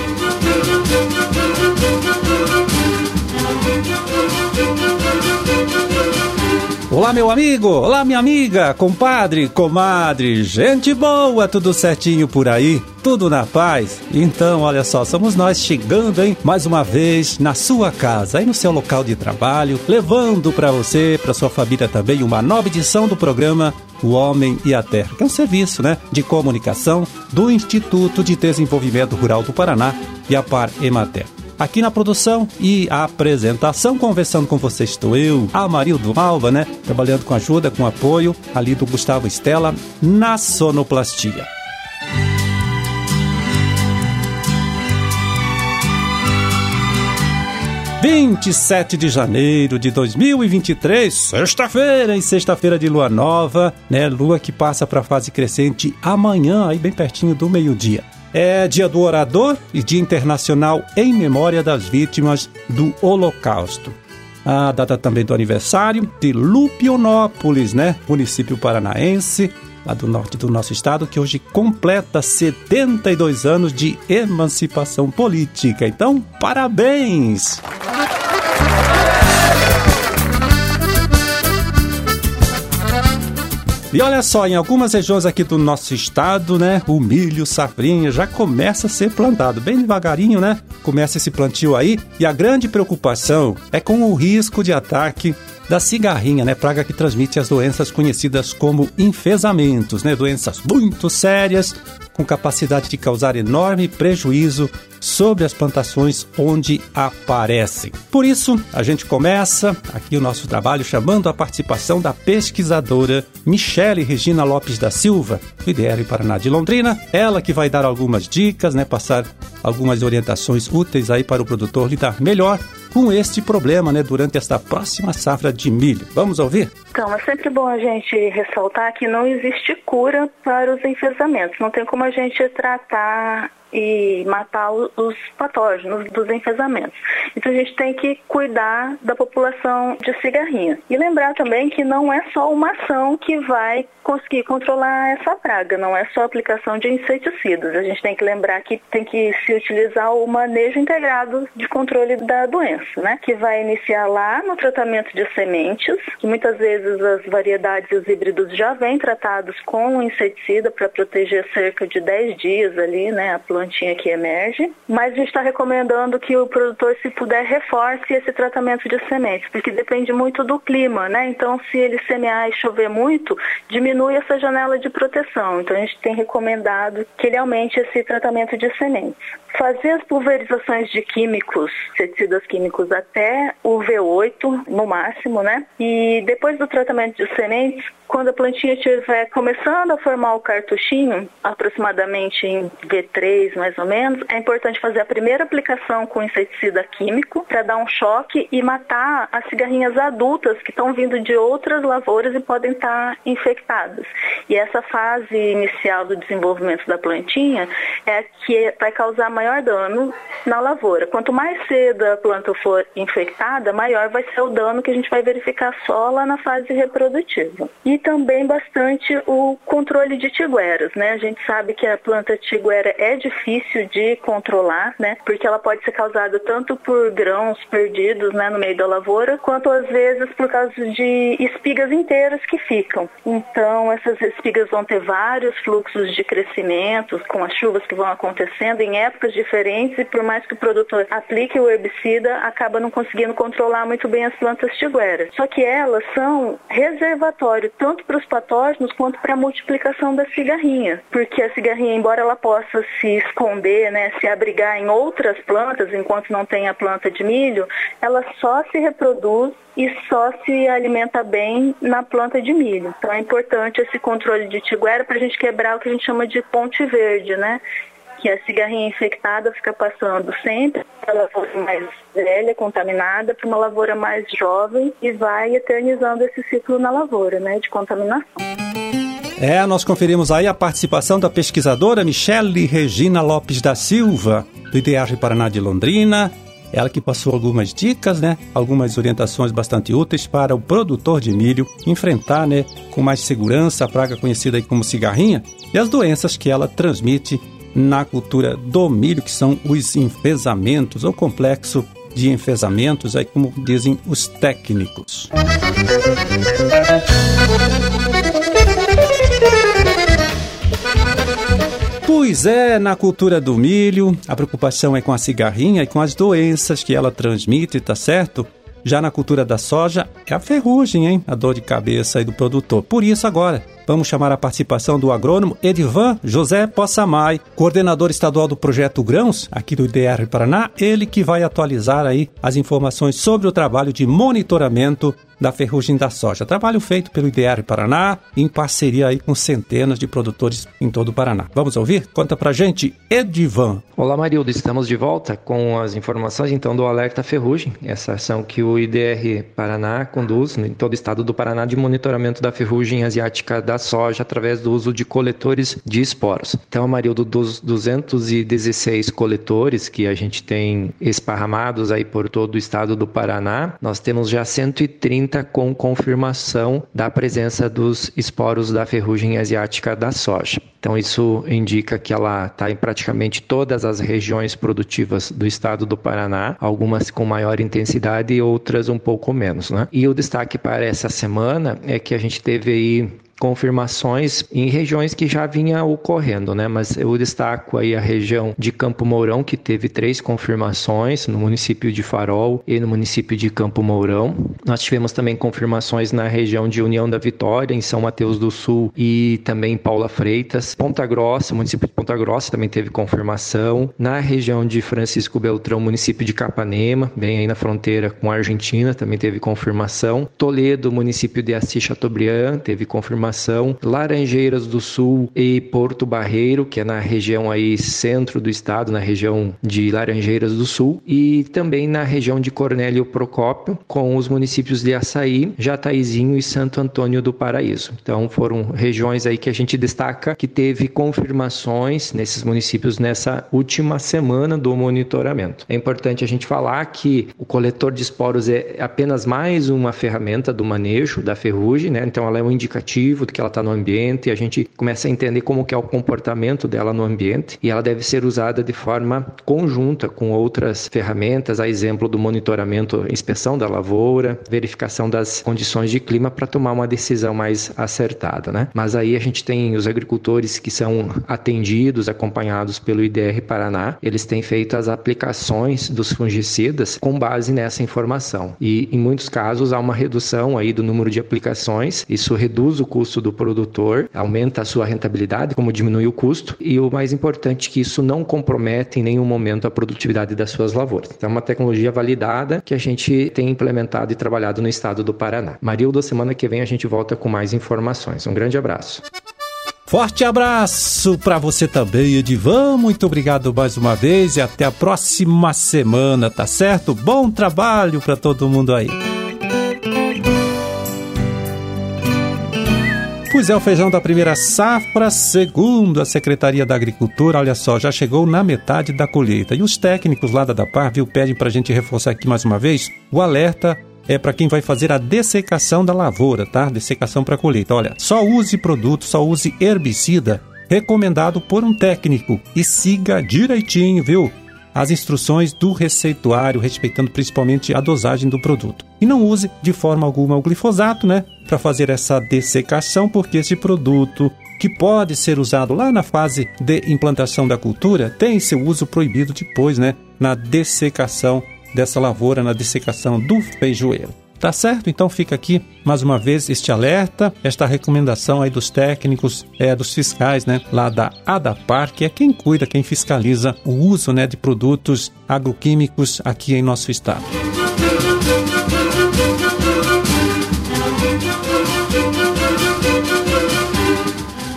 Thank you. Olá, meu amigo! Olá, minha amiga, compadre, comadre, gente boa, tudo certinho por aí? Tudo na paz? Então, olha só, somos nós chegando, hein, mais uma vez na sua casa, aí no seu local de trabalho, levando para você, para sua família também, uma nova edição do programa O Homem e a Terra, que é um serviço, né, de comunicação do Instituto de Desenvolvimento Rural do Paraná e a Par Emater. Aqui na produção e apresentação, conversando com você estou eu, Amarildo Alva, né? Trabalhando com ajuda, com apoio ali do Gustavo Estela na sonoplastia. Vinte e sete de janeiro de 2023, sexta-feira e sexta-feira de lua nova, né? Lua que passa para a fase crescente amanhã, aí bem pertinho do meio-dia. É dia do orador e dia internacional em memória das vítimas do Holocausto. A data também do aniversário de Lupionópolis, né? Município paranaense, lá do norte do nosso estado, que hoje completa 72 anos de emancipação política. Então, parabéns! E olha só, em algumas regiões aqui do nosso estado, né, o milho safrinha já começa a ser plantado, bem devagarinho, né? Começa esse plantio aí, e a grande preocupação é com o risco de ataque da cigarrinha, né, praga que transmite as doenças conhecidas como enfesamentos, né, doenças muito sérias com capacidade de causar enorme prejuízo sobre as plantações onde aparecem. Por isso, a gente começa aqui o nosso trabalho chamando a participação da pesquisadora Michele Regina Lopes da Silva, do IDR Paraná de Londrina, ela que vai dar algumas dicas, né, passar algumas orientações úteis aí para o produtor lidar melhor com este problema, né, durante esta próxima safra de milho. Vamos ouvir? Então, é sempre bom a gente ressaltar que não existe cura para os enfesamentos. Não tem como a gente tratar e matar os patógenos dos enfesamentos. Então a gente tem que cuidar da população de cigarrinha. E lembrar também que não é só uma ação que vai conseguir controlar essa praga, não é só aplicação de inseticidas. A gente tem que lembrar que tem que se utilizar o manejo integrado de controle da doença, né? Que vai iniciar lá no tratamento de sementes, que muitas vezes as variedades e os híbridos já vêm tratados com inseticida para proteger cerca de 10 dias ali, né, a plantinha que emerge. Mas está recomendando que o produtor, se puder, reforce esse tratamento de sementes, porque depende muito do clima, né? Então, se ele semear e chover muito, diminui essa janela de proteção. Então, a gente tem recomendado que ele aumente esse tratamento de sementes. Fazer as pulverizações de químicos, inseticidas químicos até o V8 no máximo, né? E depois do tratamento de sementes, quando a plantinha estiver começando a formar o cartuchinho, aproximadamente em V3 mais ou menos, é importante fazer a primeira aplicação com inseticida químico para dar um choque e matar as cigarrinhas adultas que estão vindo de outras lavouras e podem estar infectadas. E essa fase inicial do desenvolvimento da plantinha é a que vai causar maior dano na lavoura. Quanto mais cedo a planta for infectada, maior vai ser o dano que a gente vai verificar só lá na fase reprodutiva. E também bastante o controle de tigueras, né? A gente sabe que a planta tiguera é difícil de controlar, né? Porque ela pode ser causada tanto por grãos perdidos, né, no meio da lavoura, quanto às vezes por causa de espigas inteiras que ficam. Então, essas espigas vão ter vários fluxos de crescimento com as chuvas que vão acontecendo em épocas diferentes e por mais que o produtor aplique o herbicida, acaba não conseguindo controlar muito bem as plantas tigueras. Só que elas são reservatório tanto tanto para os patógenos quanto para a multiplicação da cigarrinha. Porque a cigarrinha, embora ela possa se esconder, né, se abrigar em outras plantas, enquanto não tem a planta de milho, ela só se reproduz e só se alimenta bem na planta de milho. Então é importante esse controle de tiguera para a gente quebrar o que a gente chama de ponte verde, né? Que a cigarrinha infectada fica passando sempre da lavoura mais velha, contaminada, para uma lavoura mais jovem e vai eternizando esse ciclo na lavoura, né, de contaminação. É, nós conferimos aí a participação da pesquisadora Michele Regina Lopes da Silva, do IDEAR Paraná de Londrina. Ela que passou algumas dicas, né? Algumas orientações bastante úteis para o produtor de milho enfrentar, né, com mais segurança a praga conhecida como cigarrinha e as doenças que ela transmite na cultura do milho, que são os enfesamentos, ou complexo de enfesamentos, aí como dizem os técnicos. Pois é, na cultura do milho, a preocupação é com a cigarrinha e com as doenças que ela transmite, tá certo? Já na cultura da soja, é a ferrugem, hein? A dor de cabeça aí do produtor. Por isso, agora, vamos chamar a participação do agrônomo Edivan José Possamay, coordenador estadual do projeto Grãos, aqui do IDR Paraná, ele que vai atualizar aí as informações sobre o trabalho de monitoramento da ferrugem da soja. Trabalho feito pelo IDR Paraná, em parceria aí com centenas de produtores em todo o Paraná. Vamos ouvir? Conta pra gente, Edivan. Olá, Marildo. Estamos de volta com as informações então do Alerta Ferrugem, essa ação que o IDR Paraná conduz em todo o estado do Paraná de monitoramento da ferrugem asiática da soja através do uso de coletores de esporos. Então, Marildo, dos 216 coletores que a gente tem esparramados aí por todo o estado do Paraná, nós temos já 130 com confirmação da presença dos esporos da ferrugem asiática da soja. Então, isso indica que ela está em praticamente todas as regiões produtivas do estado do Paraná, algumas com maior intensidade e outras um pouco menos. Né? E o destaque para essa semana é que a gente teve aí confirmações em regiões que já vinha ocorrendo, né? Mas eu destaco aí a região de Campo Mourão, que teve três confirmações no município de Farol e no município de Campo Mourão. Nós tivemos também confirmações na região de União da Vitória, em São Mateus do Sul e também Paula Freitas. Ponta Grossa, município de Ponta Grossa também teve confirmação. Na região de Francisco Beltrão, município de Capanema, bem aí na fronteira com a Argentina, também teve confirmação. Toledo, município de Assis Chateaubriand, teve confirmação Laranjeiras do Sul e Porto Barreiro, que é na região aí centro do estado, na região de Laranjeiras do Sul, e também na região de Cornélio Procópio, com os municípios de Açaí, Jataizinho e Santo Antônio do Paraíso. Então foram regiões aí que a gente destaca que teve confirmações nesses municípios nessa última semana do monitoramento. É importante a gente falar que o coletor de esporos é apenas mais uma ferramenta do manejo da ferrugem, né? Então ela é um indicativo do que ela está no ambiente, e a gente começa a entender como que é o comportamento dela no ambiente e ela deve ser usada de forma conjunta com outras ferramentas, a exemplo do monitoramento, inspeção da lavoura, verificação das condições de clima para tomar uma decisão mais acertada, né? Mas aí a gente tem os agricultores que são atendidos, acompanhados pelo IDR Paraná, eles têm feito as aplicações dos fungicidas com base nessa informação. E em muitos casos há uma redução aí do número de aplicações, isso reduz o custo do produtor, aumenta a sua rentabilidade, como diminui o custo, e o mais importante que isso não compromete em nenhum momento a produtividade das suas lavouras. Então é uma tecnologia validada que a gente tem implementado e trabalhado no estado do Paraná. Marildo, semana que vem a gente volta com mais informações. Um grande abraço. Forte abraço para você também, Edivan. Muito obrigado mais uma vez e até a próxima semana, tá certo? Bom trabalho para todo mundo aí. Pois é, o feijão da primeira safra, segundo a Secretaria da Agricultura, olha só, já chegou na metade da colheita. E os técnicos lá da DAPAR, viu, pedem para a gente reforçar aqui mais uma vez o alerta é para quem vai fazer a dessecação da lavoura, tá? Dessecação para colheita. Olha, só use produto, só use herbicida recomendado por um técnico e siga direitinho, viu? As instruções do receituário, respeitando principalmente a dosagem do produto. E não use de forma alguma o glifosato, né? para fazer essa dessecação, porque esse produto que pode ser usado lá na fase de implantação da cultura tem seu uso proibido depois, né, na dessecação dessa lavoura, na dessecação do feijoeiro. Tá certo? Então fica aqui mais uma vez este alerta, esta recomendação aí dos técnicos, é, dos fiscais, né, lá da ADAPAR, que é quem cuida, quem fiscaliza o uso, né, de produtos agroquímicos aqui em nosso estado.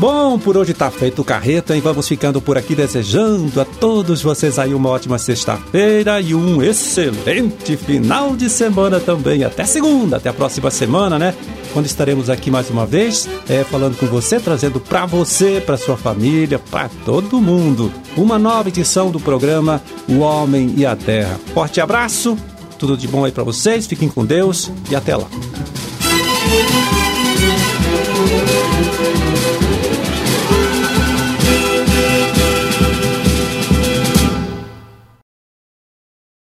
Bom, por hoje tá feito o carreto, hein? Vamos ficando por aqui desejando a todos vocês aí uma ótima sexta-feira e um excelente final de semana também. Até segunda, até a próxima semana, né? Quando estaremos aqui mais uma vez, é, falando com você, trazendo para você, para sua família, para todo mundo, uma nova edição do programa O Homem e a Terra. Forte abraço, tudo de bom aí para vocês, fiquem com Deus e até lá.